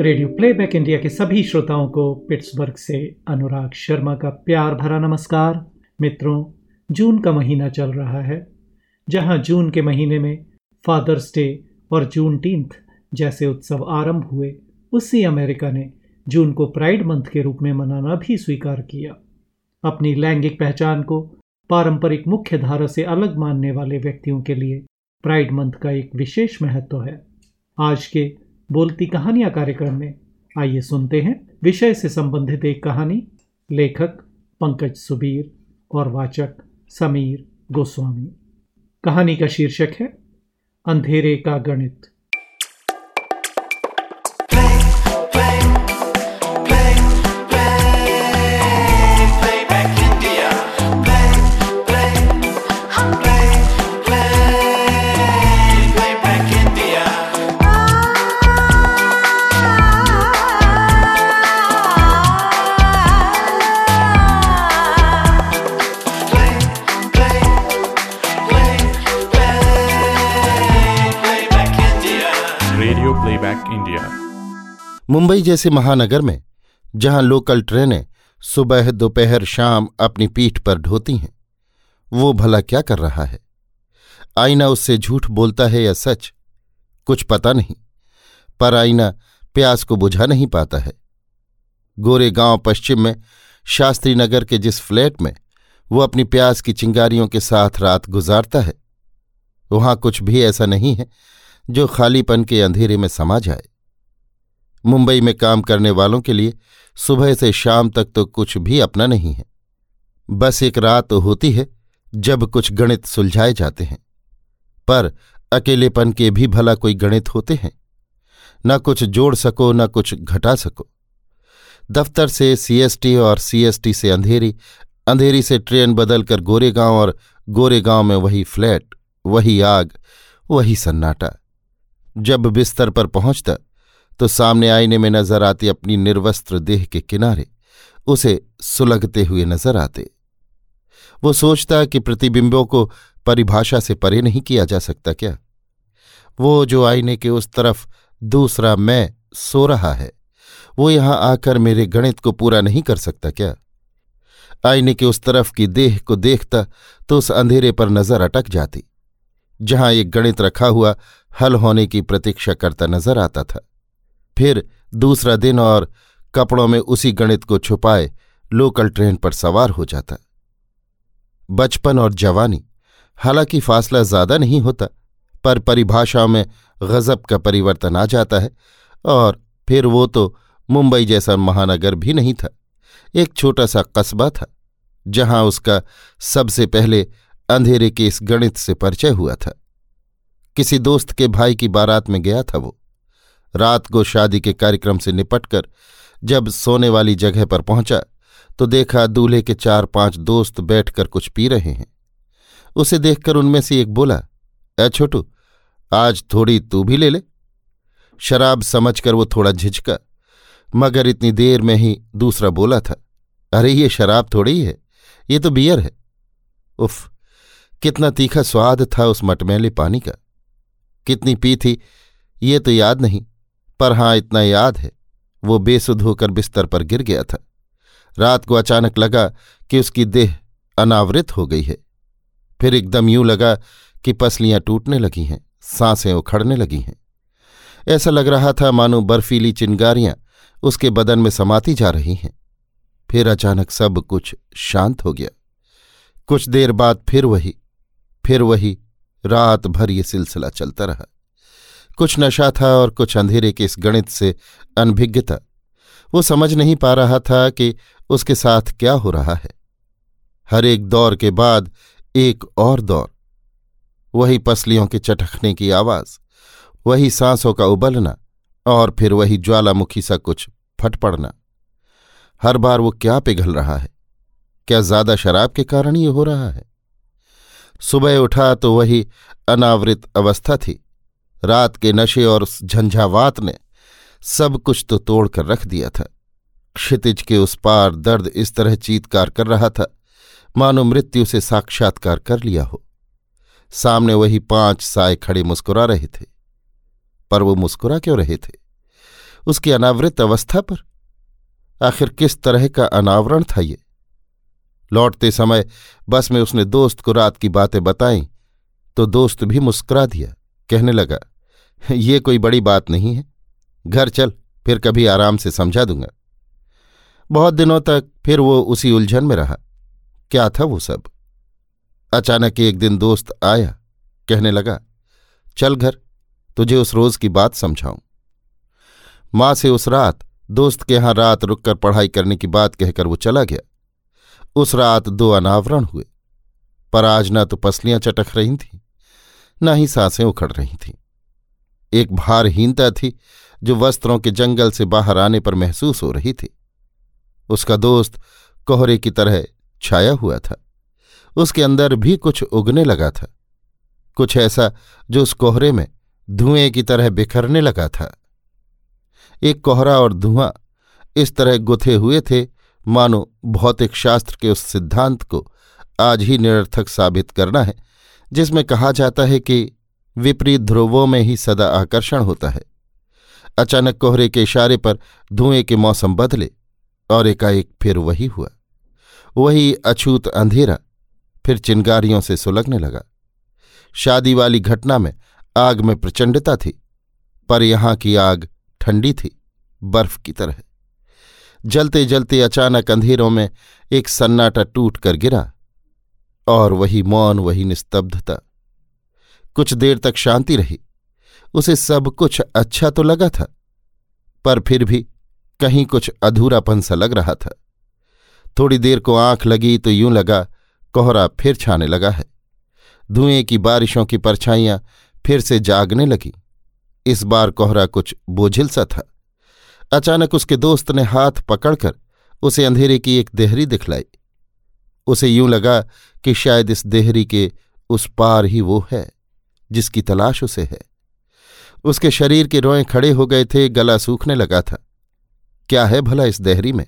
Radio playback India के सभी श्रोताओं को पिट्सबर्ग से अनुराग शर्मा का प्यार भरा नमस्कार। मित्रों, जून का महीना चल रहा है, जहाँ जून के महीने में फादर्स डे और जून टींथ जैसे उत्सव आरंभ हुए, उसी अमेरिका ने जून को प्राइड मंथ के रूप में मनाना भी स्वीकार किया। अपनी लैंगिक पहचान को पारंपरिक मुख्य धारा से अलग मानने वाले व्यक्तियों के लिए प्राइड मंथ का एक विशेष महत्व है। आज के बोलती कहानियाँ कार्यक्रम में। आइए सुनते हैं विषय से संबंधित एक कहानी। लेखक पंकज सुबीर और वाचक समीर गोस्वामी। कहानी का शीर्षक है, अंधेरे का गणित। मुंबई जैसे महानगर में, जहाँ लोकल ट्रेनें सुबह, दोपहर, शाम अपनी पीठ पर ढोती हैं, वो भला क्या कर रहा है? आईना उससे झूठ बोलता है या सच? कुछ पता नहीं, पर आईना प्यास को बुझा नहीं पाता है। गोरे गाँव पश्चिम में, शास्त्री नगर के जिस फ्लैट में, वो अपनी प्यास की चिंगारियों के साथ रात गुजारता है। वहाँ कुछ भी ऐसा नहीं है, जो खालीपन के अंधेरे में समा जाए। मुंबई में काम करने वालों के लिए सुबह से शाम तक तो कुछ भी अपना नहीं है। बस एक रात होती है जब कुछ गणित सुलझाए जाते हैं। पर अकेलेपन के भी भला कोई गणित होते हैं। न कुछ जोड़ सको, न कुछ घटा सको। दफ्तर से सीएसटी और सीएसटी से अंधेरी अंधेरी से ट्रेन बदलकर गोरेगांव और गोरेगांव में वही फ्लैट, वही आग, वही सन्नाटा। जब बिस्तर पर पहुँचता तो सामने आईने में नज़र आती अपनी निर्वस्त्र देह के किनारे, उसे सुलगते हुए नज़र आते। वो सोचता कि प्रतिबिंबों को परिभाषा से परे नहीं किया जा सकता क्या? वो जो आईने के उस तरफ़, दूसरा मैं सो रहा है, वो यहाँ आकर मेरे गणित को पूरा नहीं कर सकता क्या? आईने के उस तरफ़ की देह को देखता तो उस अंधेरे पर नज़र अटक जाती, जहाँ एक गणित रखा हुआ हल होने की प्रतीक्षा करता नज़र आता था। फिर दूसरा दिन और कपड़ों में उसी गणित को छुपाए, लोकल ट्रेन पर सवार हो जाता। बचपन और जवानी, हालाँकि फासला ज़्यादा नहीं होता, पर परिभाषाओं में गजब का परिवर्तन आ जाता है, और फिर वो तो मुंबई जैसा महानगर भी नहीं था। एक छोटा सा कस्बा था, जहाँ उसका सबसे पहले अंधेरे के इस गणित से परिचय हुआ था। किसी दोस्त के भाई की बारात में गया था वो। रात को शादी के कार्यक्रम से निपटकर जब सोने वाली जगह पर पहुँचा तो देखा दूल्हे के चार पाँच दोस्त बैठकर कुछ पी रहे हैं। उसे देखकर उनमें से एक बोला, ए छोटू, आज थोड़ी तू भी ले ले। शराब समझकर वो थोड़ा झिझका, मगर इतनी देर में ही दूसरा बोला था, अरे ये शराब थोड़ी है, ये तो बियर है। उफ, कितना तीखा स्वाद था उस मटमैले पानी का। कितनी पी थी, ये तो याद नहीं। पर हाँ, इतना याद है। वो बेसुध होकर बिस्तर पर गिर गया था। रात को अचानक लगा कि उसकी देह अनावृत हो गई है। फिर एकदम यूँ लगा कि पसलियाँ टूटने लगी हैं, साँसें उखड़ने लगी हैं। ऐसा लग रहा था मानो बर्फीली चिंगारियाँ उसके बदन में समाती जा रही हैं। फिर अचानक सब कुछ शांत हो गया। कुछ देर बाद फिर वही फिर वही रात भर ये सिलसिला चलता रहा। कुछ नशा था और कुछ अंधेरे के इस गणित से अनभिज्ञता। वो समझ नहीं पा रहा था कि उसके साथ क्या हो रहा है। हर एक दौर के बाद एक और दौर। वही पसलियों के चटखने की आवाज़, वही सांसों का उबलना और फिर वही ज्वालामुखी सा कुछ फट पड़ना हर बार वो क्या पिघल रहा है? क्या ज़्यादा शराब के कारण ये हो रहा है? सुबह उठा तो वही अनावृत अवस्था थी। रात के नशे और झंझावात ने सब कुछ तो तोड़कर रख दिया था। क्षितिज के उस पार दर्द इस तरह चीतकार कर रहा था, मानो मृत्यु से साक्षात्कार कर लिया हो। सामने वही पाँच साय खड़े मुस्कुरा रहे थे। पर वो मुस्कुरा क्यों रहे थे? उसकी अनावृत अवस्था पर? आखिर किस तरह का अनावरण था ये? लौटते समय बस में उसने दोस्त को रात की बातें बताई तो दोस्त भी मुस्कुरा दिया। कहने लगा, ये कोई बड़ी बात नहीं है। घर चल, फिर कभी आराम से समझा दूँगा। बहुत दिनों तक फिर वो उसी उलझन में रहा। क्या था वो सब? अचानक एक दिन दोस्त आया, कहने लगा, चल घर, तुझे उस रोज की बात समझाऊं। माँ से उस रात, दोस्त के यहाँ रात रुककर पढ़ाई करने की बात कहकर वो चला गया। उस रात दो अनावरण हुए, पर आज न तो पसलियाँ चटक रही थीं। न ही साँसें उखड़ रही थीं। एक भारहीनता थी जो वस्त्रों के जंगल से बाहर आने पर महसूस हो रही थी। उसका दोस्त कोहरे की तरह छाया हुआ था। उसके अंदर भी कुछ उगने लगा था। कुछ ऐसा जो उस कोहरे में धुएँ की तरह बिखरने लगा था। एक कोहरा और धुआँ इस तरह गुथे हुए थे, मानो भौतिक शास्त्र के उस सिद्धांत को आज ही निरर्थक साबित करना है जिसमें कहा जाता है कि विपरीत ध्रुवों में ही सदा आकर्षण होता है। अचानक कोहरे के इशारे पर धुएँ के मौसम बदले और एकाएक फिर वही हुआ। वही अछूत अंधेरा फिर चिंगारियों से सुलगने लगा। शादी वाली घटना में आग में प्रचंडता थी, पर यहाँ की आग ठंडी थी, बर्फ़ की तरह। जलते जलते अचानक अंधेरों में एक सन्नाटा टूट कर गिरा। और वही मौन, वही निस्तब्धता। कुछ देर तक शांति रही। उसे सब कुछ अच्छा तो लगा था, पर फिर भी कहीं कुछ अधूरापन सा लग रहा था। थोड़ी देर को आँख लगी तो यूँ लगा, कोहरा फिर छाने लगा है। धुएँ की बारिशों की परछाइयाँ फिर से जागने लगी। इस बार कोहरा कुछ बोझिल सा था। अचानक उसके दोस्त ने हाथ पकड़कर उसे अंधेरे की एक देहरी दिखलाई। उसे यूँ लगा कि शायद इस देहरी के उस पार ही वो है, जिसकी तलाश उसे है। उसके शरीर के रोए खड़े हो गए थे, गला सूखने लगा था। क्या है भला इस देहरी में?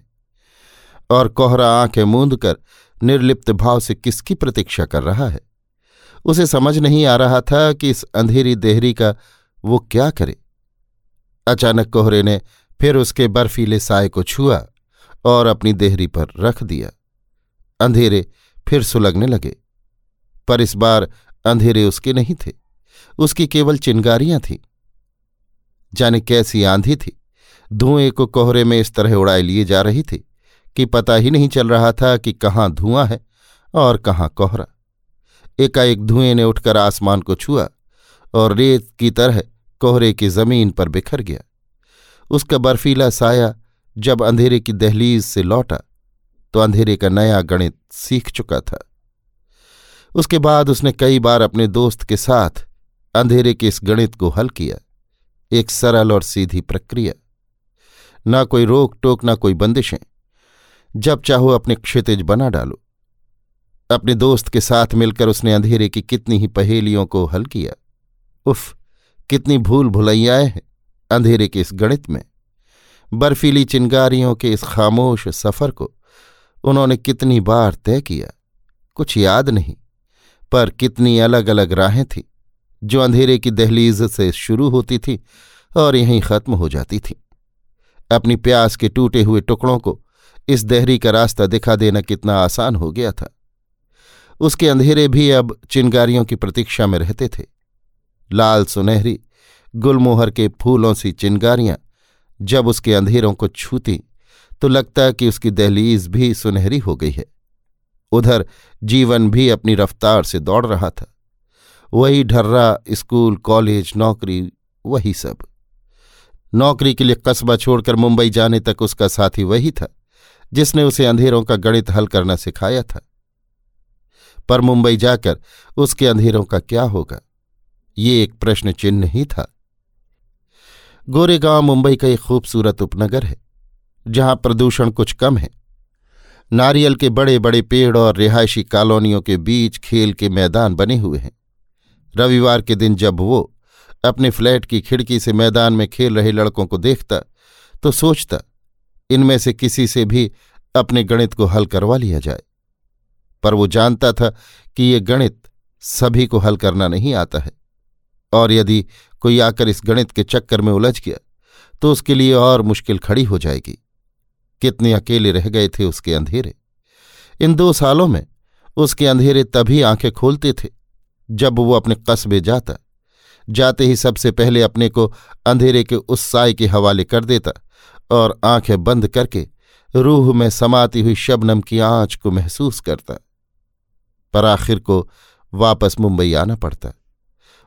और कोहरा आँखें मूंद कर निर्लिप्त भाव से किसकी प्रतीक्षा कर रहा है? उसे समझ नहीं आ रहा था कि इस अंधेरी देहरी का वो क्या करे। अचानक कोहरे ने फिर उसके बर्फीले साय को छुआ और अपनी देहरी पर रख दिया। अंधेरे फिर सुलगने लगे। पर इस बार अंधेरे उसके नहीं थे, उसकी केवल चिंगारियाँ थीं। जाने कैसी आंधी थी, धुएँ को कोहरे में इस तरह उड़ाए लिए जा रही थी कि पता ही नहीं चल रहा था कि कहाँ धुआँ है और कहाँ कोहरा। एकाएक धुएँ ने उठकर आसमान को छुआ और रेत की तरह कोहरे की ज़मीन पर बिखर गया। उसका बर्फीला साया जब अंधेरे की दहलीज से लौटा तो अंधेरे का नया गणित सीख चुका था। उसके बाद उसने कई बार अपने दोस्त के साथ अंधेरे के इस गणित को हल किया। एक सरल और सीधी प्रक्रिया। ना कोई रोक टोक ना कोई बंदिशें। जब चाहो अपने क्षितिज बना डालो। अपने दोस्त के साथ मिलकर उसने अंधेरे की कितनी ही पहेलियों को हल किया। उफ, कितनी भूल भुलैयाएँ हैं अंधेरे के इस गणित में। बर्फीली चिंगारियों के इस खामोश सफ़र को। उन्होंने कितनी बार तय किया, कुछ याद नहीं, पर कितनी अलग अलग राहें थीं, जो अंधेरे की दहलीज से शुरू होती थी और यहीं खत्म हो जाती थी। अपनी प्यास के टूटे हुए टुकड़ों को इस दहरी का रास्ता दिखा देना कितना आसान हो गया था। उसके अंधेरे भी अब चिंगारियों की प्रतीक्षा में रहते थे। लाल सुनहरी, गुलमोहर के फूलों सी चिंगारियाँ जब उसके अंधेरों को छूती तो लगता कि उसकी दहलीज भी सुनहरी हो गई है। उधर जीवन भी अपनी रफ्तार से दौड़ रहा था। वही ढर्रा, स्कूल, कॉलेज, नौकरी, वही सब। नौकरी के लिए कस्बा छोड़कर मुंबई जाने तक उसका साथी वही था, जिसने उसे अंधेरों का गणित हल करना सिखाया था। पर मुंबई जाकर उसके अंधेरों का क्या होगा? ये एक प्रश्न चिन्ह ही था। गोरेगांव मुंबई का एक खूबसूरत उपनगर है। जहाँ प्रदूषण कुछ कम है। नारियल के बड़े बड़े पेड़ और रिहायशी कॉलोनियों के बीच खेल के मैदान बने हुए हैं। रविवार के दिन जब वो अपने फ्लैट की खिड़की से मैदान में खेल रहे लड़कों को देखता तो सोचता, इनमें से किसी से भी अपने गणित को हल करवा लिया जाए। पर वो जानता था कि ये गणित सभी को हल करना नहीं आता है। और यदि कोई आकर इस गणित के चक्कर में उलझ गया तो उसके लिए और मुश्किल खड़ी हो जाएगी। कितने अकेले रह गए थे उसके अंधेरे। इन दो सालों में उसके अंधेरे तभी आँखें खोलते थे, जब वो अपने कस्बे जाता, जाते ही सबसे पहले अपने को अंधेरे के उस साय के हवाले कर देता और आँखें बंद करके रूह में समाती हुई शबनम की आँच को महसूस करता। पर आखिर को वापस मुंबई आना पड़ता।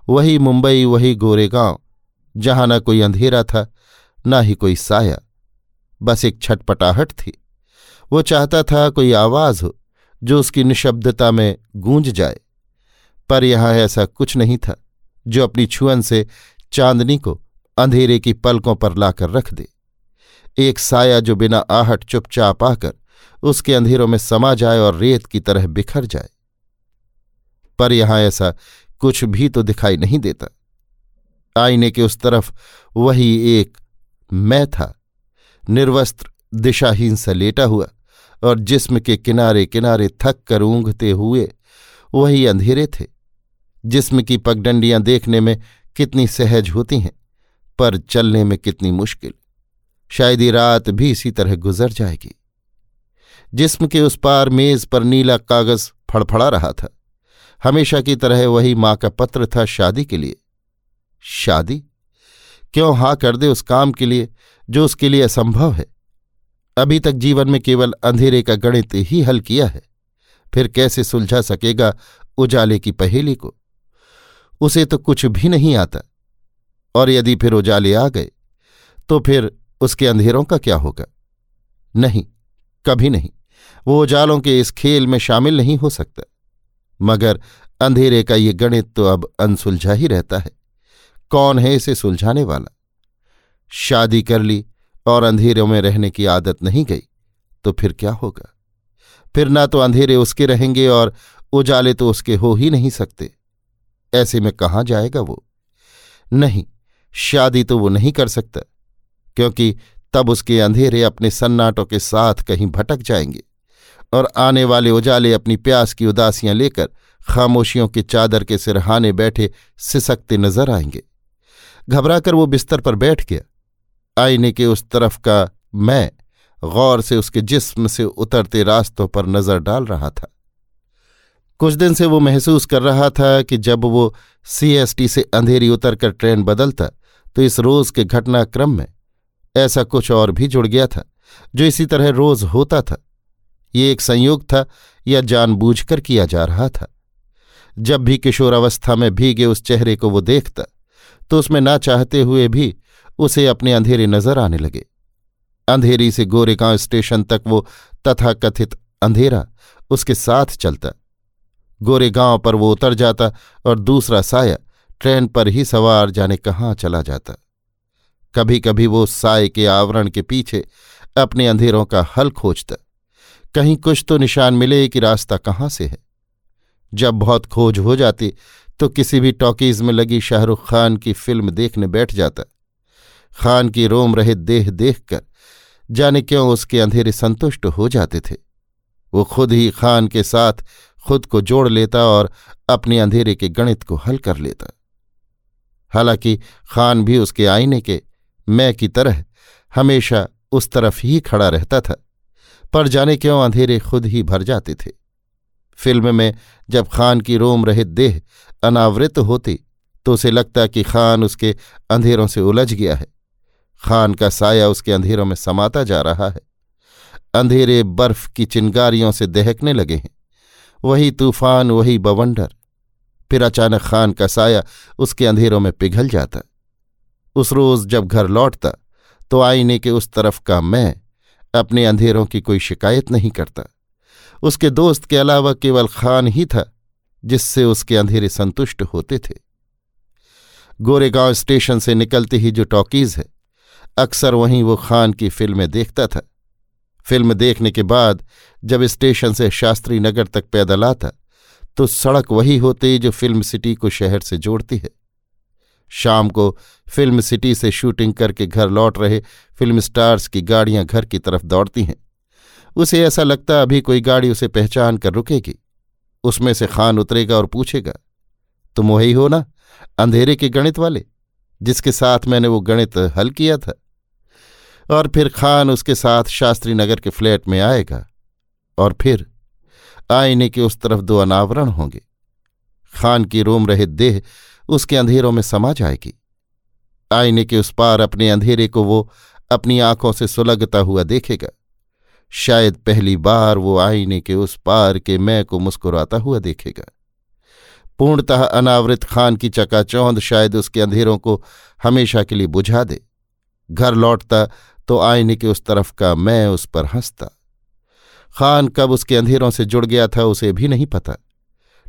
वही मुंबई, वही गोरेगांव, जहाँ न कोई अंधेरा था, न ही कोई साया। बस एक छटपटाहट थी। वो चाहता था कोई आवाज़ हो, जो उसकी निशब्दता में गूंज जाए। पर यहाँ ऐसा कुछ नहीं था, जो अपनी छुअन से चांदनी को अंधेरे की पलकों पर लाकर रख दे। एक साया जो बिना आहट चुपचाप आकर उसके अंधेरों में समा जाए और रेत की तरह बिखर जाए। पर यहाँ ऐसा कुछ भी तो दिखाई नहीं देता। आईने के उस तरफ़ वही एक मैं था। निर्वस्त्र दिशाहीन सा लेटा हुआ और जिस्म के किनारे किनारे थक कर ऊँघते हुए वही अंधेरे थे। जिस्म की पगडंडियाँ देखने में कितनी सहज होती हैं, पर चलने में कितनी मुश्किल। शायद ये रात भी इसी तरह गुजर जाएगी। जिस्म के उस पार मेज पर नीला कागज़ फड़फड़ा रहा था। हमेशा की तरह वही माँ का पत्र था शादी के लिए। शादी? क्यों हाँ कर दे उस काम के लिए? जो उसके लिए असंभव है। अभी तक जीवन में केवल अंधेरे का गणित ही हल किया है। फिर कैसे सुलझा सकेगा उजाले की पहेली को? उसे तो कुछ भी नहीं आता। और यदि फिर उजाले आ गए तो फिर उसके अंधेरों का क्या होगा? नहीं, कभी नहीं। वो उजालों के इस खेल में शामिल नहीं हो सकता। मगर अंधेरे का ये गणित तो अब अनसुलझा ही रहता है। कौन है इसे सुलझाने वाला? शादी कर ली और अंधेरों में रहने की आदत नहीं गई तो फिर क्या होगा? फिर ना तो अंधेरे उसके रहेंगे और उजाले तो उसके हो ही नहीं सकते। ऐसे में कहाँ जाएगा वो? नहीं, शादी तो वो नहीं कर सकता, क्योंकि तब उसके अंधेरे अपने सन्नाटों के साथ कहीं भटक जाएँगे और आने वाले उजाले अपनी प्यास की उदासियाँ लेकर खामोशियों की चादर के सिरहाने बैठे सिसकते नज़र आएँगे। घबराकर वो बिस्तर पर बैठ गया। आईने के उस तरफ़ का मैं गौर से उसके जिस्म से उतरते रास्तों पर नज़र डाल रहा था। कुछ दिन से वो महसूस कर रहा था कि जब वो सीएसटी से अंधेरी उतरकर ट्रेन बदलता तो इस रोज के घटनाक्रम में ऐसा कुछ और भी जुड़ गया था, जो इसी तरह रोज होता था। ये एक संयोग था या जानबूझकर किया जा रहा था। जब भी किशोरावस्था में भीगे उस चेहरे को वो देखता तो उसमें ना चाहते हुए भी उसे अपने अंधेरे नज़र आने लगे। अंधेरी से गोरेगांव स्टेशन तक वो तथाकथित अंधेरा उसके साथ चलता। गोरेगांव पर वो उतर जाता और दूसरा साया ट्रेन पर ही सवार जाने कहाँ चला जाता। कभी कभी वो साय के आवरण के पीछे अपने अंधेरों का हल खोजता। कहीं कुछ तो निशान मिले कि रास्ता कहाँ से है। जब बहुत खोज हो जाती तो किसी भी टॉकीज में लगी शाहरुख खान की फ़िल्म देखने बैठ जाता। खान की रोम रहित देह देखकर जाने क्यों उसके अंधेरे संतुष्ट हो जाते थे? वो खुद ही खान के साथ खुद को जोड़ लेता और अपने अंधेरे के गणित को हल कर लेता। हालाँकि खान भी उसके आईने के मैं की तरह हमेशा उस तरफ़ ही खड़ा रहता था, पर जाने क्यों अंधेरे खुद ही भर जाते थे। फ़िल्म में जब खान की रोम रहित देह अनावृत होती तो उसे लगता कि खान उसके अंधेरों से उलझ गया है। खान का साया उसके अंधेरों में समाता जा रहा है। अंधेरे बर्फ़ की चिंगारियों से दहकने लगे हैं। वही तूफ़ान, वही बवंडर। फिर अचानक खान का साया उसके अंधेरों में पिघल जाता। उस रोज जब घर लौटता तो आईने के उस तरफ़ का मैं अपने अंधेरों की कोई शिकायत नहीं करता। उसके दोस्त के अलावा केवल खान ही था, जिससे उसके अंधेरे संतुष्ट होते थे। गोरेगांव स्टेशन से निकलते ही जो टॉकीज है अक्सर वहीं वो खान की फ़िल्में देखता था। फ़िल्म देखने के बाद जब स्टेशन से शास्त्री नगर तक पैदल आता तो सड़क वही होती जो फ़िल्म सिटी को शहर से जोड़ती है। शाम को फ़िल्म सिटी से शूटिंग करके घर लौट रहे फ़िल्म स्टार्स की गाड़ियाँ घर की तरफ़ दौड़ती हैं। उसे ऐसा लगता अभी कोई गाड़ी उसे पहचान कर रुकेगी। उसमें से खान उतरेगा और पूछेगा, तुम वही हो ना, अंधेरे के गणित वाले, जिसके साथ मैंने वो गणित हल किया था? और फिर खान उसके साथ शास्त्री नगर के फ्लैट में आएगा और फिर आईने के उस तरफ़ दो अनावरण होंगे। खान की रोम रहित देह उसके अंधेरों में समा जाएगी। आईने के उस पार अपने अंधेरे को वो अपनी आँखों से सुलगता हुआ देखेगा। शायद पहली बार वो आईने के उस पार के मैं को मुस्कुराता हुआ देखेगा। पूर्णतः अनावृत खान की चकाचौंध शायद उसके अंधेरों को हमेशा के लिए बुझा दे। घर लौटता तो आईने के उस तरफ़ का मैं उस पर हंसता। खान कब उसके अंधेरों से जुड़ गया था उसे भी नहीं पता।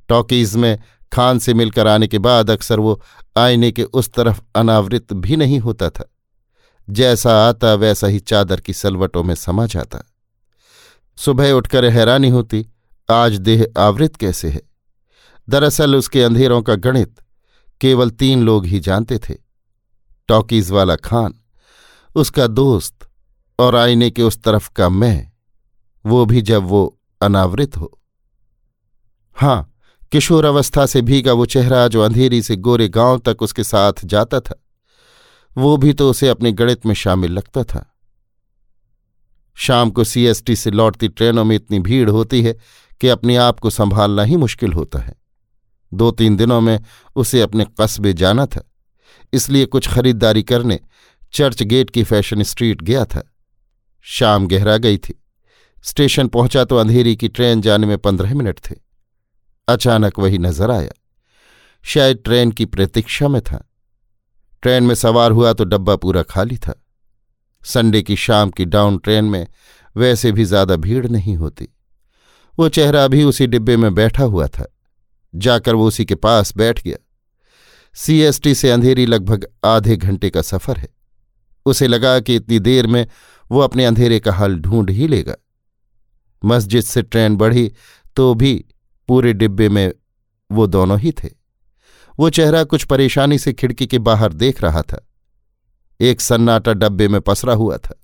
टॉकीज में खान से मिलकर आने के बाद अक्सर वो आईने के उस तरफ़ अनावृत भी नहीं होता था। जैसा आता वैसा ही चादर की सलवटों में समा जाता। सुबह उठकर हैरानी होती, आज देह आवृत कैसे है? दरअसल उसके अंधेरों का गणित केवल तीन लोग ही जानते थे। टॉकीज वाला खान उसका दोस्त और आईने के उस तरफ़ का मैं, वो भी जब वो अनावृत हो। हाँ, किशोर अवस्था से भीगा वो चेहरा जो अंधेरी से गोरे गाँव तक उसके साथ जाता था, वो भी तो उसे अपने गणित में शामिल लगता था। शाम को सीएसटी से लौटती ट्रेनों में इतनी भीड़ होती है कि अपने आप को संभालना ही मुश्किल होता है। दो तीन दिनों में उसे अपने कस्बे जाना था, इसलिए कुछ खरीदारी करने चर्च गेट की फ़ैशन स्ट्रीट गया था। शाम गहरा गई थी। स्टेशन पहुँचा तो अंधेरी की ट्रेन जाने में पंद्रह मिनट थे। अचानक वही नज़र आया। शायद ट्रेन की प्रतीक्षा में था। ट्रेन में सवार हुआ तो डब्बा पूरा खाली था। संडे की शाम की डाउन ट्रेन में वैसे भी ज़्यादा भीड़ नहीं होती। वो चेहरा अभी उसी डिब्बे में बैठा हुआ था। जाकर वो उसी के पास बैठ गया। सीएसटी से अंधेरी लगभग आधे घंटे का सफ़र है। उसे लगा कि इतनी देर में वो अपने अंधेरे का हल ढूंढ ही लेगा। मस्जिद से ट्रेन बढ़ी तो भी पूरे डिब्बे में वो दोनों ही थे। वो चेहरा कुछ परेशानी से खिड़की के बाहर देख रहा था। एक सन्नाटा डब्बे में पसरा हुआ था।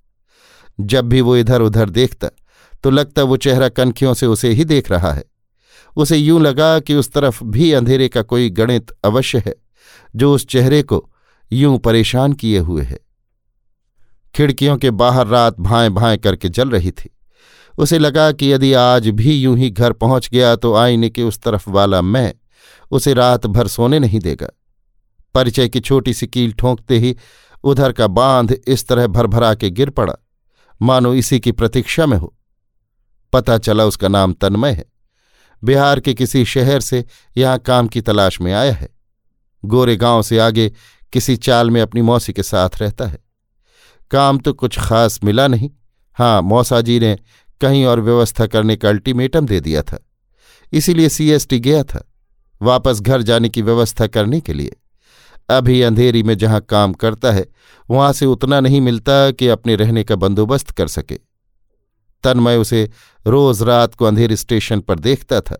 जब भी वो इधर उधर देखता तो लगता वो चेहरा कनखियों से उसे ही देख रहा है। उसे यूँ लगा कि उस तरफ़ भी अंधेरे का कोई गणित अवश्य है, जो उस चेहरे को यूँ परेशान किए हुए है। खिड़कियों के बाहर रात भाएँ भाएँ करके जल रही थी। उसे लगा कि यदि आज भी यूँ ही घर पहुँच गया तो आईने के उस तरफ़ वाला मैं उसे रात भर सोने नहीं देगा। परिचय की छोटी सी कील ठोंकते ही उधर का बाँध इस तरह भरभरा के गिर पड़ा। मानो इसी की प्रतीक्षा में हो। पता चला उसका नाम तन्मय है। बिहार के किसी शहर से यहाँ काम की तलाश में आया है। गोरे गाँव से आगे किसी चाल में अपनी मौसी के साथ रहता है। काम तो कुछ खास मिला नहीं। हाँ मौसाजी ने कहीं और व्यवस्था करने का अल्टीमेटम दे दिया था। इसीलिए सीएसटी गया था, वापस घर जाने की व्यवस्था करने के लिए। अभी अंधेरी में जहाँ काम करता है, वहाँ से उतना नहीं मिलता कि अपने रहने का बंदोबस्त कर सके। तन्मय उसे रोज रात को अंधेरी स्टेशन पर देखता था।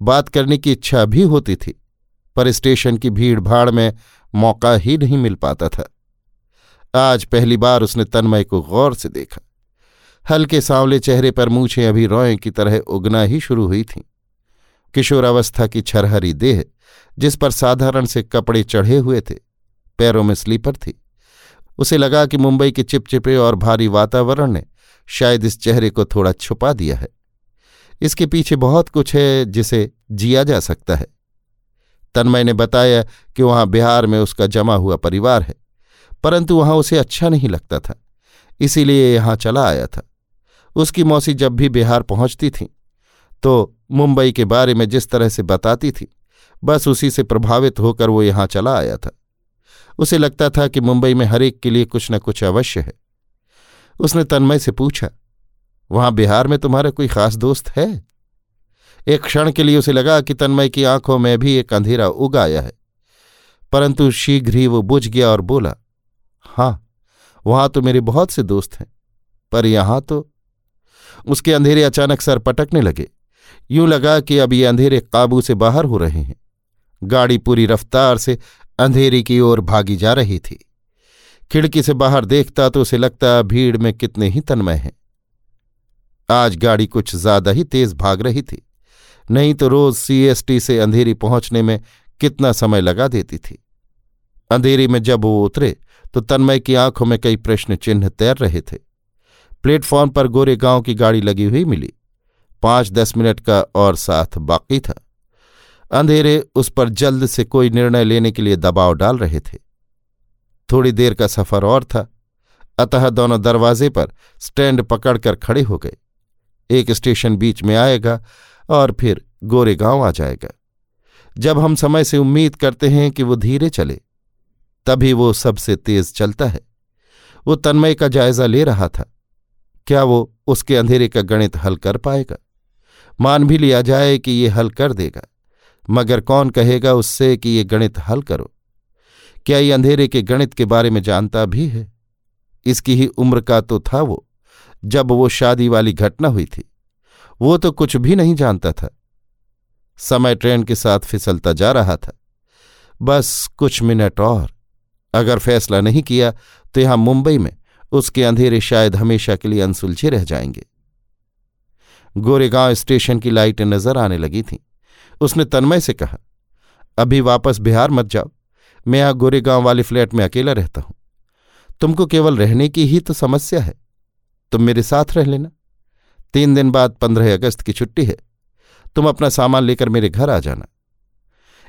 बात करने की इच्छा भी होती थी, पर स्टेशन की भीड़ भाड़ में मौका ही नहीं मिल पाता था। आज पहली बार उसने तन्मय को गौर से देखा। हल्के सांवले चेहरे पर मूछें अभी रोए की तरह उगना ही शुरू हुई थीं। किशोरावस्था की छरहरी देह, जिस पर साधारण से कपड़े चढ़े हुए थे, पैरों में स्लीपर थी। उसे लगा कि मुंबई के चिपचिपे और भारी वातावरण ने शायद इस चेहरे को थोड़ा छुपा दिया है। इसके पीछे बहुत कुछ है जिसे जिया जा सकता है। तन्मय ने बताया कि वहाँ बिहार में उसका जमा हुआ परिवार है। परंतु वहाँ उसे अच्छा नहीं लगता था। इसीलिए यहाँ चला आया था। उसकी मौसी जब भी बिहार पहुँचती थी तो मुंबई के बारे में जिस तरह से बताती थी, बस उसी से प्रभावित होकर वो यहाँ चला आया था। उसे लगता था कि मुंबई में हरेक के लिए कुछ न कुछ अवश्य है। उसने तन्मय से पूछा, वहाँ बिहार में तुम्हारा कोई खास दोस्त है? एक क्षण के लिए उसे लगा कि तन्मय की आँखों में भी एक अंधेरा उग आया है। परंतु शीघ्र ही वो बुझ गया और बोला हाँ वहाँ तो मेरे बहुत से दोस्त हैं, पर यहाँ तो उसके अंधेरे अचानक सर पटकने लगे। यूँ लगा कि अब ये अंधेरे काबू से बाहर हो रहे हैं। गाड़ी पूरी रफ्तार से अंधेरी की ओर भागी जा रही थी। खिड़की से बाहर देखता तो उसे लगता भीड़ में कितने ही तन्मय हैं। आज गाड़ी कुछ ज़्यादा ही तेज भाग रही थी। नहीं तो रोज सीएसटी से अंधेरी पहुँचने में कितना समय लगा देती थी। अंधेरी में जब वो उतरे तो तन्मय की आँखों में कई प्रश्न चिन्ह तैर रहे थे। प्लेटफॉर्म पर गोरे गाँव की गाड़ी लगी हुई मिली। पाँच दस मिनट का और साथ बाकी था। अंधेरे उस पर जल्द से कोई निर्णय लेने के लिए दबाव डाल रहे थे। थोड़ी देर का सफ़र और था। अतः दोनों दरवाजे पर स्टैंड पकड़कर खड़े हो गए। एक स्टेशन बीच में आएगा और फिर गोरे गाँव आ जाएगा। जब हम समय से उम्मीद करते हैं कि वो धीरे चले तभी वो सबसे तेज चलता है। वो तन्मय का जायजा ले रहा था। क्या वो उसके अंधेरे का गणित हल कर पाएगा? मान भी लिया जाए कि ये हल कर देगा, मगर कौन कहेगा उससे कि ये गणित हल करो? क्या ये अंधेरे के गणित के बारे में जानता भी है? इसकी ही उम्र का तो था वो, जब वो शादी वाली घटना हुई थी। वो तो कुछ भी नहीं जानता था। समय ट्रेन के साथ फिसलता जा रहा था। बस कुछ मिनट और। अगर फैसला नहीं किया तो यहाँ मुंबई में उसके अंधेरे शायद हमेशा के लिए अनसुलझे रह जाएँगे। गोरेगांव स्टेशन की लाइटें नज़र आने लगी थीं। उसने तन्मय से कहा, अभी वापस बिहार मत जाओ। मैं यहाँ गोरेगांव वाले फ्लैट में अकेला रहता हूँ। तुमको केवल रहने की ही तो समस्या है। तुम मेरे साथ रह लेना। तीन दिन बाद पंद्रह अगस्त की छुट्टी है। तुम अपना सामान लेकर मेरे घर आ जाना।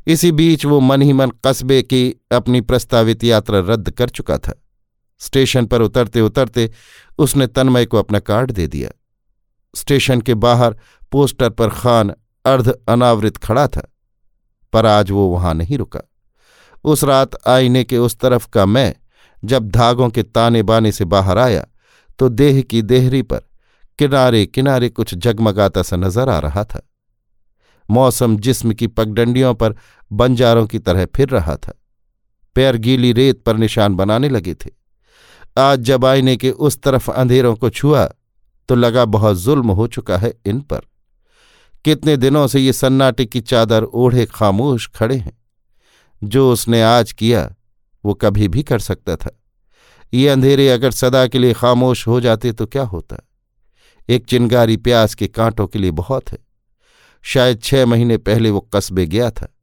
इसी बीच वो मन ही मन कस्बे की अपनी प्रस्तावित यात्रा रद्द कर चुका था। स्टेशन पर उतरते उतरते उसने तन्मय को अपना कार्ड दे दिया। स्टेशन के बाहर पोस्टर पर खान अर्ध अनावृत खड़ा था, पर आज वो वहाँ नहीं रुका। उस रात आईने के उस तरफ़ का मैं जब धागों के ताने बाने से बाहर आया तो देह की देहरी पर किनारे किनारे कुछ जगमगाता सा नज़र आ रहा था। मौसम जिस्म की पगडंडियों पर बंजारों की तरह फिर रहा था। पैर गीली रेत पर निशान बनाने लगे थे। आज जब आईने के उस तरफ़ अंधेरों को छुआ तो लगा बहुत जुल्म हो चुका है इन पर। कितने दिनों से ये सन्नाटे की चादर ओढ़े खामोश खड़े हैं। जो उसने आज किया, वो कभी भी कर सकता था। ये अंधेरे अगर सदा के लिए खामोश हो जाते तो क्या होता? एक चिंगारी प्यास के कांटों के लिए बहुत है। शायद छह महीने पहले वो कस्बे गया था,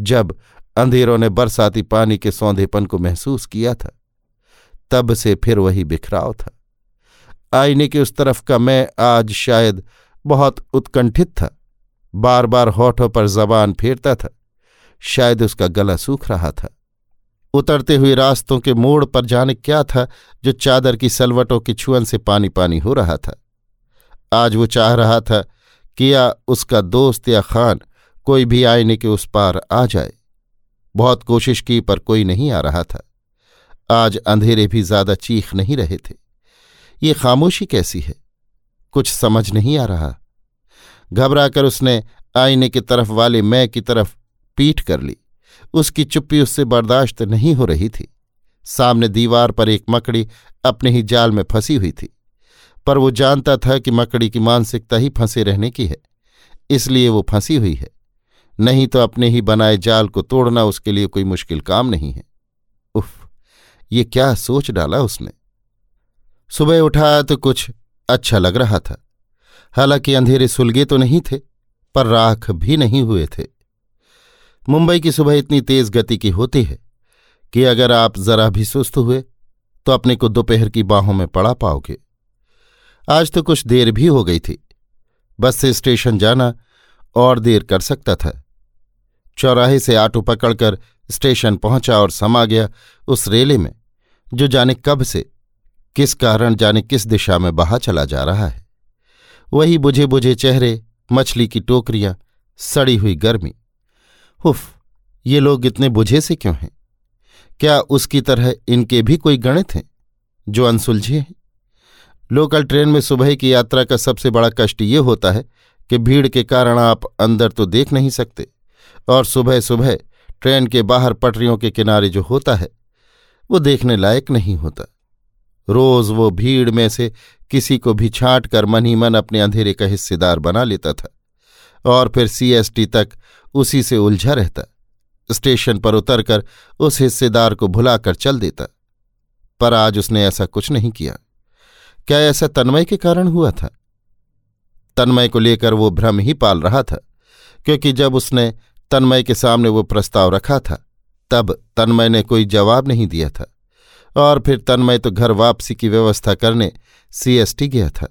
जब अंधेरों ने बरसाती पानी के सौंधेपन को महसूस किया था। तब से फिर वही बिखराव था। आईने के उस तरफ़ का मैं आज शायद बहुत उत्कंठित था। बार बार होठों पर जबान फेरता था। शायद उसका गला सूख रहा था। उतरते हुए रास्तों के मोड़ पर जाने क्या था जो चादर की सलवटों की छुअन से पानी पानी हो रहा था? आज वो चाह रहा था कि या उसका दोस्त या खान कोई भी आईने के उस पार आ जाए। बहुत कोशिश की पर कोई नहीं आ रहा था। आज अंधेरे भी ज़्यादा चीख नहीं रहे थे। ये खामोशी कैसी है? कुछ समझ नहीं आ रहा। घबराकर उसने आईने की तरफ़ वाले मैं की तरफ़ पीठ कर ली। उसकी चुप्पी उससे बर्दाश्त नहीं हो रही थी। सामने दीवार पर एक मकड़ी अपने ही जाल में फंसी हुई थी। पर वो जानता था कि मकड़ी की मानसिकता ही फंसे रहने की है, इसलिए वो फंसी हुई है। नहीं तो अपने ही बनाए जाल को तोड़ना उसके लिए कोई मुश्किल काम नहीं है। उफ, ये क्या सोच डाला उसने। सुबह उठा तो कुछ अच्छा लग रहा था। हालाँकि अंधेरे सुलगे तो नहीं थे, पर राख भी नहीं हुए थे। मुंबई की सुबह इतनी तेज गति की होती है कि अगर आप जरा भी सुस्त हुए तो अपने को दोपहर की बाहों में पड़ा पाओगे। आज तो कुछ देर भी हो गई थी। बस से स्टेशन जाना और देर कर सकता था। चौराहे से आटो पकड़कर स्टेशन पहुँचा और समा गया उस रेले में, जो जाने कब से, किस कारण जाने किस दिशा में बहा चला जा रहा है। वही बुझे बुझे चेहरे, मछली की टोकरियाँ, सड़ी हुई गर्मी। उफ ये लोग इतने बुझे से क्यों हैं? क्या उसकी तरह इनके भी कोई गणित हैं, जो अनसुलझे हैं? लोकल ट्रेन में सुबह की यात्रा का सबसे बड़ा कष्ट ये होता है कि भीड़ के कारण आप अंदर तो देख नहीं सकते। और सुबह सुबह ट्रेन के बाहर पटरियों के किनारे जो होता है, वो देखने लायक नहीं होता। रोज वो भीड़ में से किसी को भी छांट कर मन ही मन अपने अंधेरे का हिस्सेदार बना लेता था। और फिर सीएसटी तक उसी से उलझा रहता। स्टेशन पर उतरकर उस हिस्सेदार को भुलाकर चल देता। पर आज उसने ऐसा कुछ नहीं किया। क्या ऐसा तन्मय के कारण हुआ था? तन्मय को लेकर वो भ्रम ही पाल रहा था, क्योंकि जब उसने तन्मय के सामने वो प्रस्ताव रखा था, तब तन्मय ने कोई जवाब नहीं दिया था, और फिर तन्मय तो घर वापसी की व्यवस्था करने सीएसटी गया था।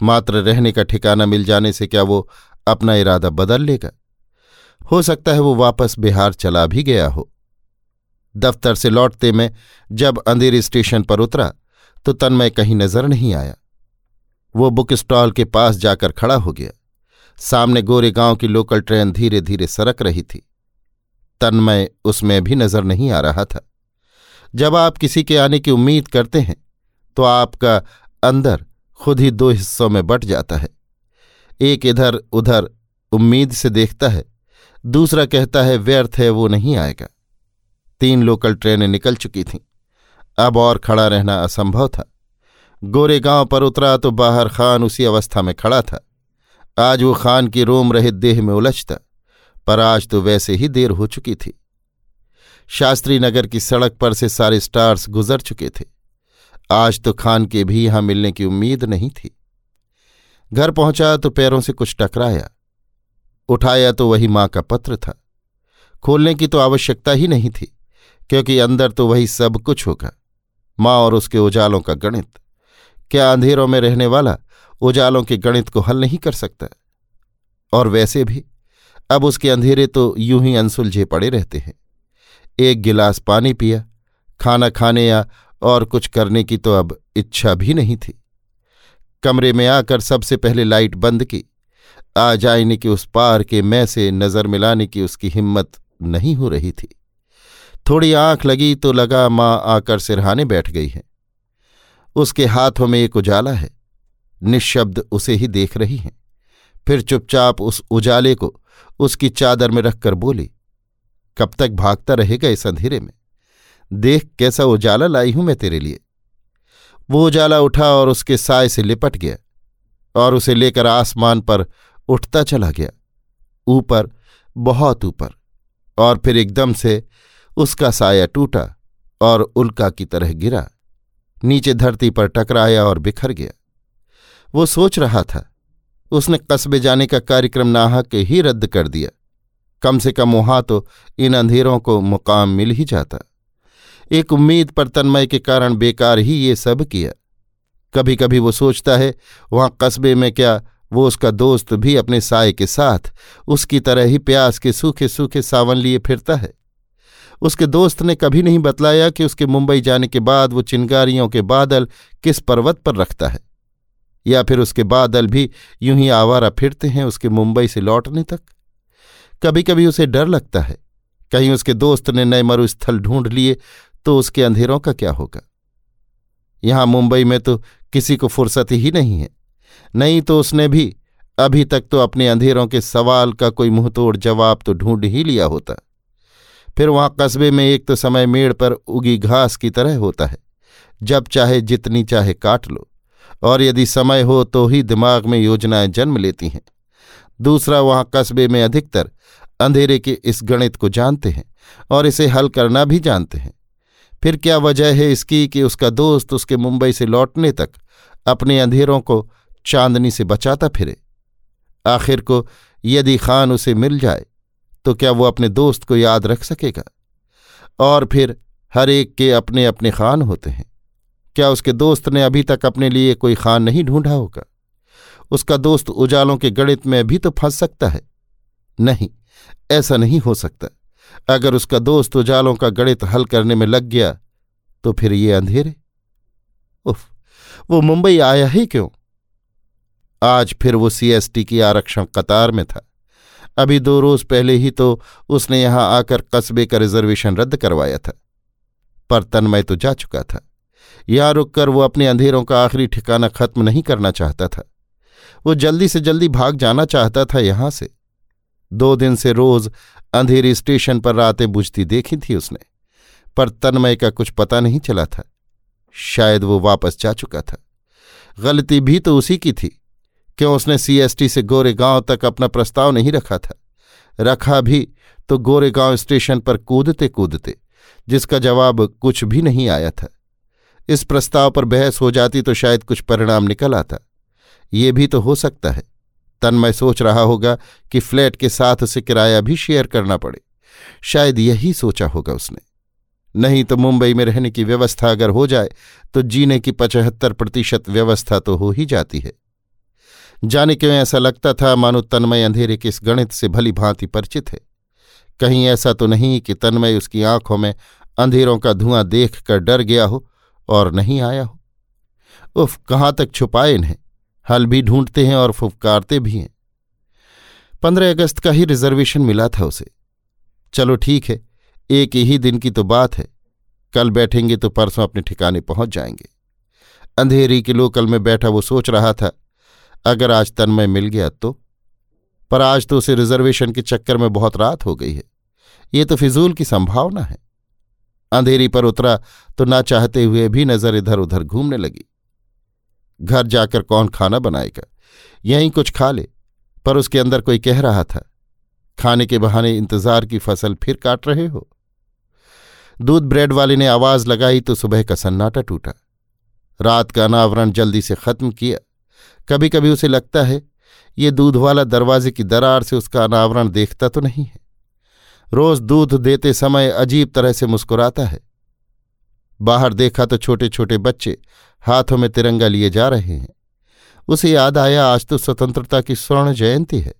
मात्र रहने का ठिकाना मिल जाने से क्या वो अपना इरादा बदल लेगा? हो सकता है वो वापस बिहार चला भी गया हो। दफ्तर से लौटते में जब अंधेरी स्टेशन पर उतरा तो तन्मय कहीं नज़र नहीं आया। वो बुक स्टॉल के पास जाकर खड़ा हो गया। सामने गोरे गाँव की लोकल ट्रेन धीरे धीरे सरक रही थी। तन्मय उसमें भी नज़र नहीं आ रहा था। जब आप किसी के आने की उम्मीद करते हैं तो आपका अंदर खुद ही दो हिस्सों में बट जाता है। एक इधर उधर उम्मीद से देखता है, दूसरा कहता है, व्यर्थ है, वो नहीं आएगा। तीन लोकल ट्रेनें निकल चुकी थीं। अब और खड़ा रहना असंभव था। गोरे गाँव पर उतरा तो बाहर खान उसी अवस्था में खड़ा था। आज वो खान की रोम रहित देह में उलझता, पर आज तो वैसे ही देर हो चुकी थी। शास्त्री नगर की सड़क पर से सारे स्टार्स गुजर चुके थे। आज तो खान के भी यहाँ मिलने की उम्मीद नहीं थी। घर पहुँचा तो पैरों से कुछ टकराया। उठाया तो वही माँ का पत्र था। खोलने की तो आवश्यकता ही नहीं थी, क्योंकि अंदर तो वही सब कुछ होगा। माँ और उसके उजालों का गणित। क्या अंधेरों में रहने वाला उजालों के गणित को हल नहीं कर सकता? और वैसे भी, अब उसके अंधेरे तो यूँ ही अनसुलझे पड़े रहते हैं। एक गिलास पानी पिया, खाना खाने या और कुछ करने की तो अब इच्छा भी नहीं थी। कमरे में आकर सबसे पहले लाइट बंद की। आ जाने की उस पार के मैं से नज़र मिलाने की उसकी हिम्मत नहीं हो रही थी। थोड़ी आँख लगी तो लगा माँ आकर सिरहाने बैठ गई है। उसके हाथों में एक उजाला है। निशब्द उसे ही देख रही हैं। फिर चुपचाप उस उजाले को उसकी चादर में रखकर बोली, कब तक भागता रहेगा इस अंधेरे में? देख कैसा उजाला लाई हूँ मैं तेरे लिए। वो उजाला उठा और उसके साय से लिपट गया और उसे लेकर आसमान पर उठता चला गया। ऊपर, बहुत ऊपर और फिर एकदम से उसका साया टूटा और उल्का की तरह गिरा। नीचे धरती पर टकराया और बिखर गया। वो सोच रहा था, उसने कस्बे जाने का कार्यक्रम नाहक ही रद्द कर दिया। कम से कम वहाँ तो इन अंधेरों को मुकाम मिल ही जाता। एक उम्मीद पर तन्मय के कारण बेकार ही ये सब किया। कभी कभी वो सोचता है, वहाँ कस्बे में क्या वो उसका दोस्त भी अपने साय के साथ उसकी तरह ही प्यास के सूखे सूखे सावन लिए फिरता है? उसके दोस्त ने कभी नहीं बतलाया कि उसके मुंबई जाने के बाद वो चिंगारियों के बादल किस पर्वत पर रखता है। या फिर उसके बादल भी यूँ ही आवारा फिरते हैं उसके मुंबई से लौटने तक। कभी कभी उसे डर लगता है। कहीं उसके दोस्त ने नए मरुस्थल ढूंढ लिए तो उसके अंधेरों का क्या होगा? यहाँ मुंबई में तो किसी को फुर्सत ही नहीं है। नहीं तो उसने भी अभी तक तो अपने अंधेरों के सवाल का कोई मुंहतोड़ जवाब तो ढूंढ ही लिया होता। फिर वहाँ कस्बे में एक तो समय मेड़ पर उगी घास की तरह होता है। जब चाहे जितनी चाहे काट लो, और यदि समय हो तो ही दिमाग में योजनाएँ जन्म लेती हैं। दूसरा, वहाँ कस्बे में अधिकतर अंधेरे के इस गणित को जानते हैं और इसे हल करना भी जानते हैं। फिर क्या वजह है इसकी कि उसका दोस्त उसके मुंबई से लौटने तक अपने अंधेरों को चांदनी से बचाता फिरे? आखिर को यदि खान उसे मिल जाए तो क्या वो अपने दोस्त को याद रख सकेगा? और फिर हर एक के अपने अपने खान होते हैं। क्या उसके दोस्त ने अभी तक अपने लिए कोई खान नहीं ढूंढा होगा? उसका दोस्त उजालों के गणित में भी तो फंस सकता है। नहीं, ऐसा नहीं हो सकता। अगर उसका दोस्त उजालों का गणित हल करने में लग गया तो फिर ये अंधेरे? उफ, वो मुंबई आया ही क्यों? आज फिर वो सीएसटी की आरक्षण कतार में था। अभी दो रोज पहले ही तो उसने यहाँ आकर कस्बे का रिजर्वेशन रद्द करवाया था। पर तन्मय तो जा चुका था। यहाँ रुककर वो अपने अंधेरों का आखिरी ठिकाना खत्म नहीं करना चाहता था। वो जल्दी से जल्दी भाग जाना चाहता था यहाँ से। दो दिन से रोज अंधेरी स्टेशन पर रातें बुझती देखी थी उसने। पर तन्मय का कुछ पता नहीं चला था। शायद वो वापस जा चुका था। गलती भी तो उसी की थी। क्यों उसने सीएसटी से गोरेगांव तक अपना प्रस्ताव नहीं रखा था? रखा भी तो गोरेगांव स्टेशन पर कूदते कूदते जिसका जवाब कुछ भी नहीं आया था। इस प्रस्ताव पर बहस हो जाती तो शायद कुछ परिणाम निकल आता। ये भी तो हो सकता है। तन्मय सोच रहा होगा कि फ्लैट के साथ उसे किराया भी शेयर करना पड़े। शायद यही सोचा होगा उसने। नहीं तो मुंबई में रहने की व्यवस्था अगर हो जाए तो जीने की पचहत्तर प्रतिशत व्यवस्था तो हो ही जाती है। जाने क्यों ऐसा लगता था मानो तन्मय अंधेरे के इस गणित से भली भांति परिचित है? कहीं ऐसा तो नहीं कि तन्मय उसकी आँखों में अंधेरों का धुआँ देख कर डर गया हो और नहीं आया हो? उफ, कहाँ तक छुपाए इन्हें? हल भी ढूंढते हैं और फुफकारते भी हैं। पंद्रह अगस्त का ही रिजर्वेशन मिला था उसे। चलो ठीक है, एक ही दिन की तो बात है। कल बैठेंगे तो परसों अपने ठिकाने पहुँच जाएँगे। अंधेरी के लोकल में बैठा वो सोच रहा था अगर आज तन्मय मिल गया तो। पर आज तो उसे रिजर्वेशन के चक्कर में बहुत रात हो गई है। ये तो फिजूल की संभावना है। अंधेरी पर उतरा तो ना चाहते हुए भी नज़र इधर उधर घूमने लगी। घर जाकर कौन खाना बनाएगा? यहीं कुछ खा ले, पर उसके अंदर कोई कह रहा था, खाने के बहाने इंतज़ार की फ़सल फिर काट रहे हो? दूध ब्रेड वाले ने आवाज़ लगाई तो सुबह का सन्नाटा टूटा। रात का अनावरण जल्दी से खत्म किया। कभी कभी उसे लगता है, ये दूध वाला दरवाजे की दरार से उसका अनावरण देखता तो नहीं है। रोज दूध देते समय अजीब तरह से मुस्कुराता है। बाहर देखा तो छोटे छोटे बच्चे हाथों में तिरंगा लिए जा रहे हैं। उसे याद आया, आज तो स्वतंत्रता की स्वर्ण जयंती है।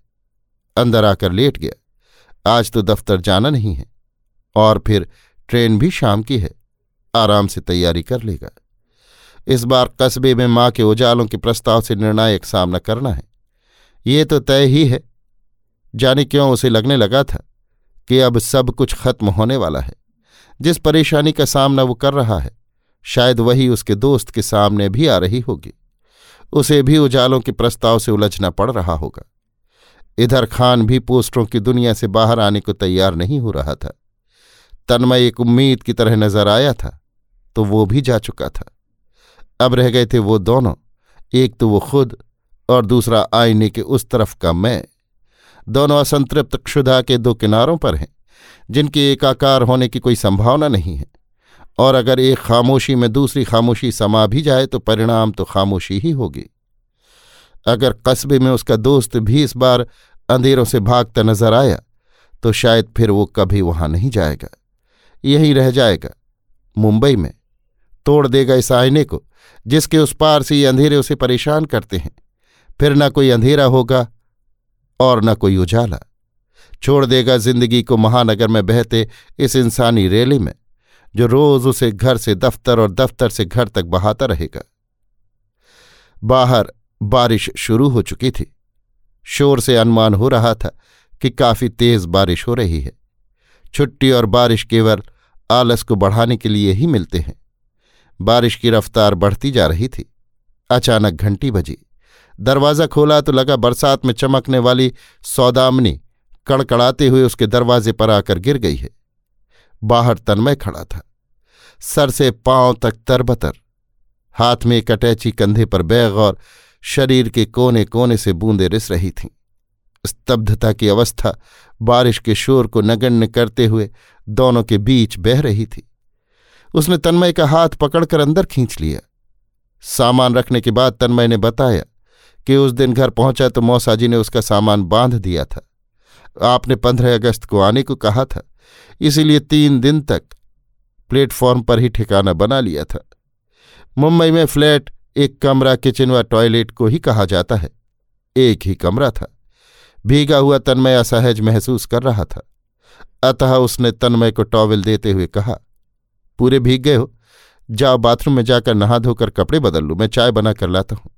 अंदर आकर लेट गया। आज तो दफ्तर जाना नहीं है और फिर ट्रेन भी शाम की है। आराम से तैयारी कर लेगा। इस बार कस्बे में माँ के उजालों के प्रस्ताव से निर्णायक सामना करना है। ये तो तय ही है। जाने क्यों उसे लगने लगा था कि अब सब कुछ खत्म होने वाला है। जिस परेशानी का सामना वो कर रहा है, शायद वही उसके दोस्त के सामने भी आ रही होगी। उसे भी उजालों के प्रस्ताव से उलझना पड़ रहा होगा। इधर खान भी पोस्टरों की दुनिया से बाहर आने को तैयार नहीं हो रहा था। तन्मय एक उम्मीद की तरह नज़र आया था तो वो भी जा चुका था। अब रह गए थे वो दोनों। एक तो वो खुद और दूसरा आईने के उस तरफ़ का मैं। दोनों असंतृप्त क्षुधा के दो किनारों पर हैं, जिनके एकाकार होने की कोई संभावना नहीं है। और अगर एक खामोशी में दूसरी खामोशी समा भी जाए तो परिणाम तो खामोशी ही होगी। अगर कस्बे में उसका दोस्त भी इस बार अंधेरों से भागता नज़र आया तो शायद फिर वो कभी वहाँ नहीं जाएगा। यहीं रह जाएगा, मुंबई में। तोड़ देगा इस आईने को, जिसके उस पार से ये अंधेरे उसे परेशान करते हैं। फिर न कोई अंधेरा होगा और न कोई उजाला। छोड़ देगा ज़िंदगी को महानगर में बहते इस इंसानी रैली में, जो रोज उसे घर से दफ्तर और दफ्तर से घर तक बहाता रहेगा। बाहर बारिश शुरू हो चुकी थी। शोर से अनुमान हो रहा था कि काफ़ी तेज बारिश हो रही है। छुट्टी और बारिश केवल आलस को बढ़ाने के लिए ही मिलते हैं। बारिश की रफ्तार बढ़ती जा रही थी। अचानक घंटी बजी। दरवाज़ा खोला तो लगा बरसात में चमकने वाली सौदामनी कड़कड़ाते हुए उसके दरवाजे पर आकर गिर गई है। बाहर तन्मय खड़ा था। सर से पाँव तक तरबतर। हाथ में एक अटैची कंधे पर बैग और शरीर के कोने कोने से बूंदे रिस रही थीं। स्तब्धता की अवस्था बारिश के शोर को नगण्य करते हुए दोनों के बीच बह रही थी। उसने तन्मय का हाथ पकड़कर अंदर खींच लिया। सामान रखने के बाद तन्मय ने बताया कि उस दिन घर पहुँचा तो मौसाजी ने उसका सामान बाँध दिया था। आपने पंद्रह अगस्त को आने को कहा था, इसीलिए तीन दिन तक प्लेटफॉर्म पर ही ठिकाना बना लिया था। मुंबई में फ्लैट, एक कमरा, किचन व टॉयलेट को ही कहा जाता है। एक ही कमरा था। भीगा हुआ तन्मय असहज महसूस कर रहा था। अतः उसने तन्मय को टॉवल देते हुए कहा पूरे भीग गए हो। जाओ बाथरूम में जाकर नहा धोकर कपड़े बदल लूँ, मैं चाय बना कर लाता हूँ।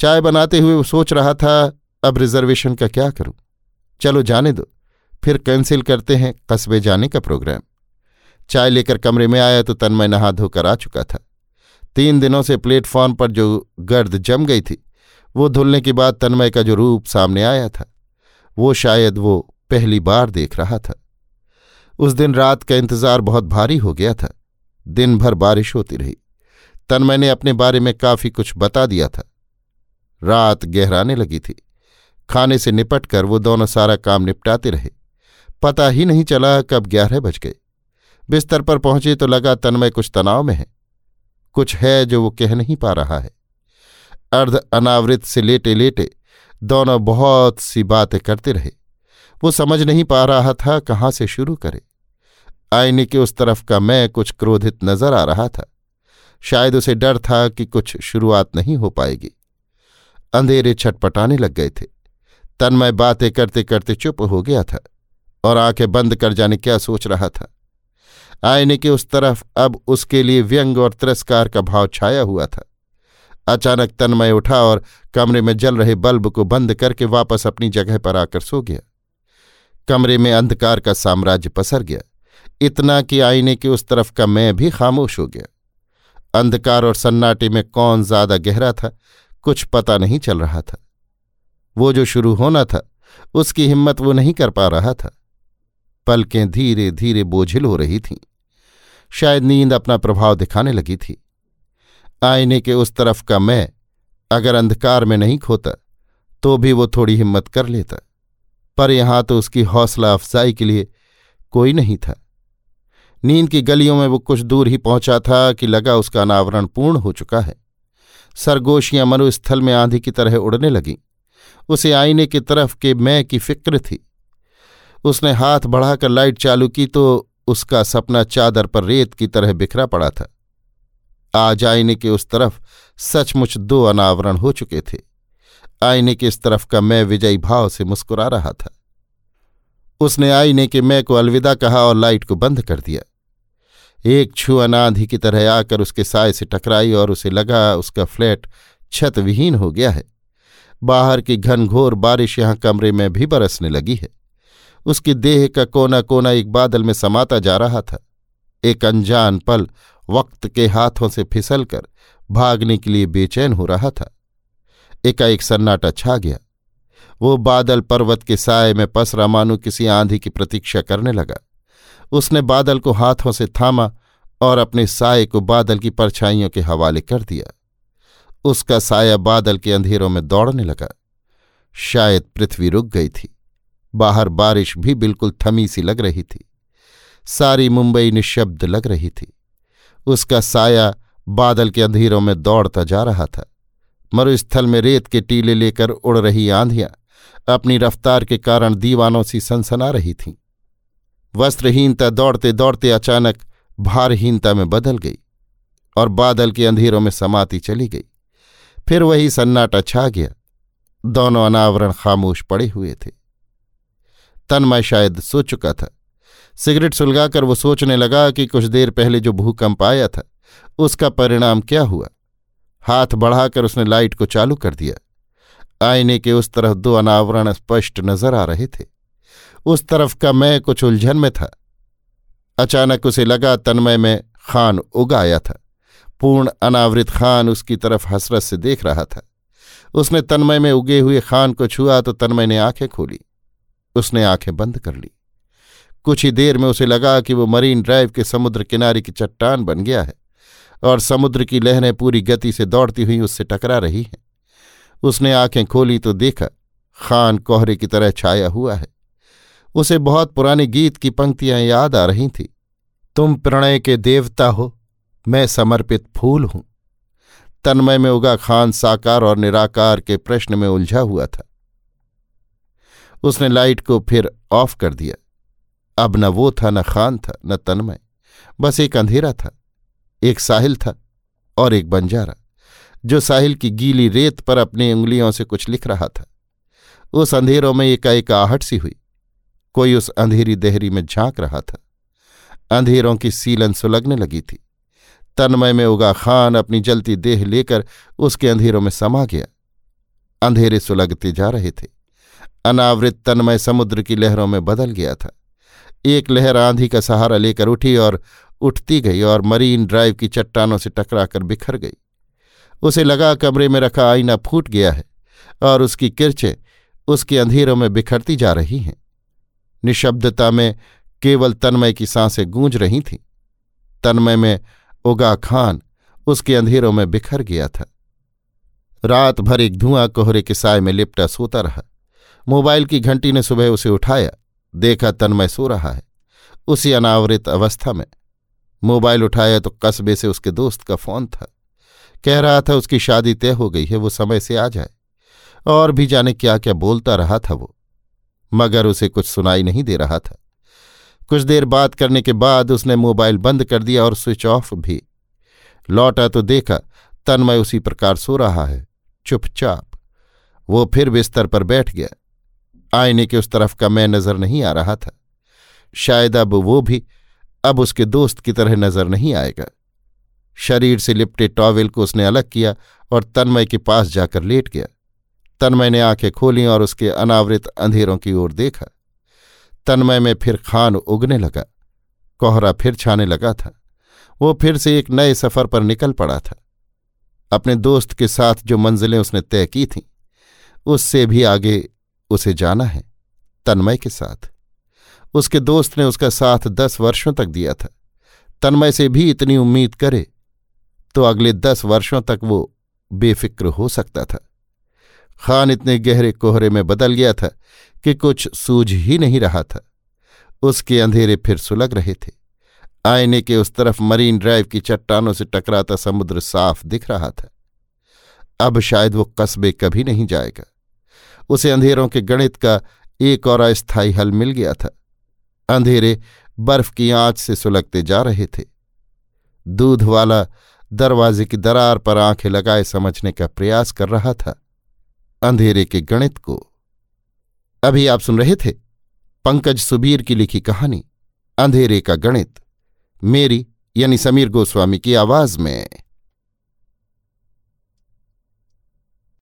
चाय बनाते हुए वो सोच रहा था, अब रिजर्वेशन का क्या करूँ? चलो जाने दो, फिर कैंसिल करते हैं कस्बे जाने का प्रोग्राम। चाय लेकर कमरे में आया तो तन्मय नहा धोकर आ चुका था। तीन दिनों से प्लेटफॉर्म पर जो गर्द जम गई थी, वो धुलने के बाद तन्मय का जो रूप सामने आया था, वो शायद वो पहली बार देख रहा था। उस दिन रात का इंतज़ार बहुत भारी हो गया था। दिन भर बारिश होती रही। तन्मय ने अपने बारे में काफ़ी कुछ बता दिया था। रात गहराने लगी थी। खाने से निपट कर वो दोनों सारा काम निपटाते रहे। पता ही नहीं चला कब ग्यारह बज गए। बिस्तर पर पहुँचे तो लगा तन्मय कुछ तनाव में है। कुछ है जो वो कह नहीं पा रहा है। अर्ध अनावृत से लेटे लेटे दोनों बहुत सी बातें करते रहे। वो समझ नहीं पा रहा था कहाँ से शुरू करे। आईने के उस तरफ़ का मैं कुछ क्रोधित नज़र आ रहा था। शायद उसे डर था कि कुछ शुरुआत नहीं हो पाएगी। अंधेरे छटपटाने लग गए थे। तन्मय बातें करते करते चुप हो गया था और आँखें बंद कर जाने क्या सोच रहा था। आईने के उस तरफ़ अब उसके लिए व्यंग और तिरस्कार का भाव छाया हुआ था। अचानक तन्मय उठा और कमरे में जल रहे बल्ब को बंद करके वापस अपनी जगह पर आकर सो गया। कमरे में अंधकार का साम्राज्य पसर गया। इतना कि आईने के उस तरफ़ का मैं भी खामोश हो गया। अंधकार और सन्नाटे में कौन ज़्यादा गहरा था, कुछ पता नहीं चल रहा था। वो जो शुरू होना था, उसकी हिम्मत वो नहीं कर पा रहा था। पलकें धीरे धीरे बोझिल हो रही थीं। शायद नींद अपना प्रभाव दिखाने लगी थी। आईने के उस तरफ़ का मैं, अगर अंधकार में नहीं खोता तो भी वो थोड़ी हिम्मत कर लेता। पर यहाँ तो उसकी हौसला अफजाई के लिए कोई नहीं था। नींद की गलियों में वो कुछ दूर ही पहुँचा था कि लगा उसका अनावरण पूर्ण हो चुका है। सरगोशियाँ मरुस्थल में आंधी की तरह उड़ने लगीं। उसे आईने की तरफ़ के मैं की फ़िक्र थी। उसने हाथ बढ़ाकर लाइट चालू की तो उसका सपना चादर पर रेत की तरह बिखरा पड़ा था। आज आईने के उस तरफ़ सचमुच दो अनावरण हो चुके थे। आईने के इस तरफ़ का मैं विजयी भाव से मुस्कुरा रहा था। उसने आईने के मैं को अलविदा कहा और लाइट को बंद कर दिया। एक छू अनाधी की तरह आकर उसके साय से टकराई और उसे लगा उसका फ्लैट छत विहीन हो गया है। बाहर की घनघोर बारिश यहाँ कमरे में भी बरसने लगी है। उसकी देह का कोना कोना एक बादल में समाता जा रहा था। एक अनजान पल वक्त के हाथों से फिसलकर भागने के लिए बेचैन हो रहा था। एकाएक सन्नाटा छा गया। वो बादल पर्वत के साय में पसरा मानो किसी आंधी की प्रतीक्षा करने लगा। उसने बादल को हाथों से थामा और अपने साय को बादल की परछाइयों के हवाले कर दिया। उसका साया बादल के अंधेरों में दौड़ने लगा। शायद पृथ्वी रुक गई थी। बाहर बारिश भी बिल्कुल थमी सी लग रही थी। सारी मुंबई निशब्द लग रही थी। उसका साया बादल के अंधेरों में दौड़ता जा रहा था। मरुस्थल में रेत के टीले लेकर उड़ रही आंधियाँ अपनी रफ्तार के कारण दीवानों सी सनसना रही थीं। वस्त्रहीनता दौड़ते दौड़ते अचानक भारहीनता में बदल गई और बादल के अंधेरों में समाती चली गई। फिर वही सन्नाटा छा गया। दोनों अनावरण खामोश पड़े हुए थे। तन्मय शायद सो चुका था। सिगरेट सुलगाकर वो सोचने लगा कि कुछ देर पहले जो भूकंप आया था, उसका परिणाम क्या हुआ? हाथ बढ़ाकर उसने लाइट को चालू कर दिया। आईने के उस तरफ़ दो अनावरण स्पष्ट नज़र आ रहे थे। उस तरफ़ का मैं कुछ उलझन में था। अचानक उसे लगा तन्मय में खान उग आया था। पूर्ण अनावृत खान उसकी तरफ़ हसरत से देख रहा था। उसने तन्मय में उगे हुए खान को छुआ तो तन्मय ने आँखें खोली। उसने आँखें बंद कर ली। कुछ ही देर में उसे लगा कि वो मरीन ड्राइव के समुद्र किनारे की चट्टान बन गया है। और समुद्र की लहरें पूरी गति से दौड़ती हुई उससे टकरा रही हैं। उसने आँखें खोली तो देखा, खान कोहरे की तरह छाया हुआ है। उसे बहुत पुराने गीत की पंक्तियाँ याद आ रही थीं। तुम प्रणय के देवता हो, मैं समर्पित फूल हूँ। तन्मय में उगा खान साकार और निराकार के प्रश्न में उलझा हुआ था। उसने लाइट को फिर ऑफ़ कर दिया। अब न वो था, न खान था, न तन्मय, बस एक अंधेरा था। एक साहिल था और एक बंजारा, जो साहिल की गीली रेत पर अपनी उंगलियों से कुछ लिख रहा था। उस अंधेरों में एकाएक आहट सी हुई। कोई उस अंधेरी देहरी में झाँक रहा था। अंधेरों की सीलन सुलगने लगी थी। तन्मय में उगा खान अपनी जलती देह लेकर उसके अंधेरों में समा गया। अंधेरे सुलगते जा रहे थे। अनावृत तन्मय समुद्र की लहरों में बदल गया था। एक लहर आंधी का सहारा लेकर उठी और उठती गई और मरीन ड्राइव की चट्टानों से टकराकर बिखर गई। उसे लगा कमरे में रखा आईना फूट गया है और उसकी किरचें उसके अंधेरों में बिखरती जा रही हैं। निशब्दता में केवल तन्मय की साँसें गूंज रही थीं। तन्मय में उगा खान उसके अंधेरों में बिखर गया था। रात भर एक धुआँ कोहरे के साय में लिपटा सोता रहा। मोबाइल की घंटी ने सुबह उसे उठाया, देखा तन्मय सो रहा है। उसी अनावृत अवस्था में मोबाइल उठाया तो कस्बे से उसके दोस्त का फ़ोन था। कह रहा था, उसकी शादी तय हो गई है, वो समय से आ जाए। और भी जाने क्या क्या बोलता रहा था वो। मगर उसे कुछ सुनाई नहीं दे रहा था। कुछ देर बात करने के बाद उसने मोबाइल बंद कर दिया और स्विच ऑफ़ भी। लौटा तो देखा, तन्मय उसी प्रकार सो रहा है, चुपचाप। वो फिर बिस्तर पर बैठ गया। आईने के उस तरफ़ का मैं नज़र नहीं आ रहा था। शायद अब वो भी अब उसके दोस्त की तरह नज़र नहीं आएगा। शरीर से लिपटे टॉवेल को उसने अलग किया और तन्मय के पास जाकर लेट गया। तन्मय ने आँखें खोली और उसके अनावृत अंधेरों की ओर देखा। तन्मय में फिर खान उगने लगा। कोहरा फिर छाने लगा था। वो फिर से एक नए सफ़र पर निकल पड़ा था। अपने दोस्त के साथ जो मंजिलें उसने तय की थीं, उससे भी आगे उसे जाना है, तन्मय के साथ। उसके दोस्त ने उसका साथ दस वर्षों तक दिया था। तन्मय से भी इतनी उम्मीद करे तो अगले दस वर्षों तक वो बेफिक्र हो सकता था। खान इतने गहरे कोहरे में बदल गया था कि कुछ सूझ ही नहीं रहा था। उसके अंधेरे फिर सुलग रहे थे। आईने के उस तरफ़ मरीन ड्राइव की चट्टानों से टकराता समुद्र साफ़ दिख रहा था। अब शायद वो कस्बे कभी नहीं जाएगा। उसे अंधेरों के गणित का एक और अस्थायी हल मिल गया था। अंधेरे बर्फ़ की आँच से सुलगते जा रहे थे। दूध वाला दरवाजे की दरार पर आँखें लगाए समझने का प्रयास कर रहा था, अंधेरे के गणित को। अभी आप सुन रहे थे पंकज सुबीर की लिखी कहानी, अंधेरे का गणित, मेरी यानी समीर गोस्वामी की आवाज़ में।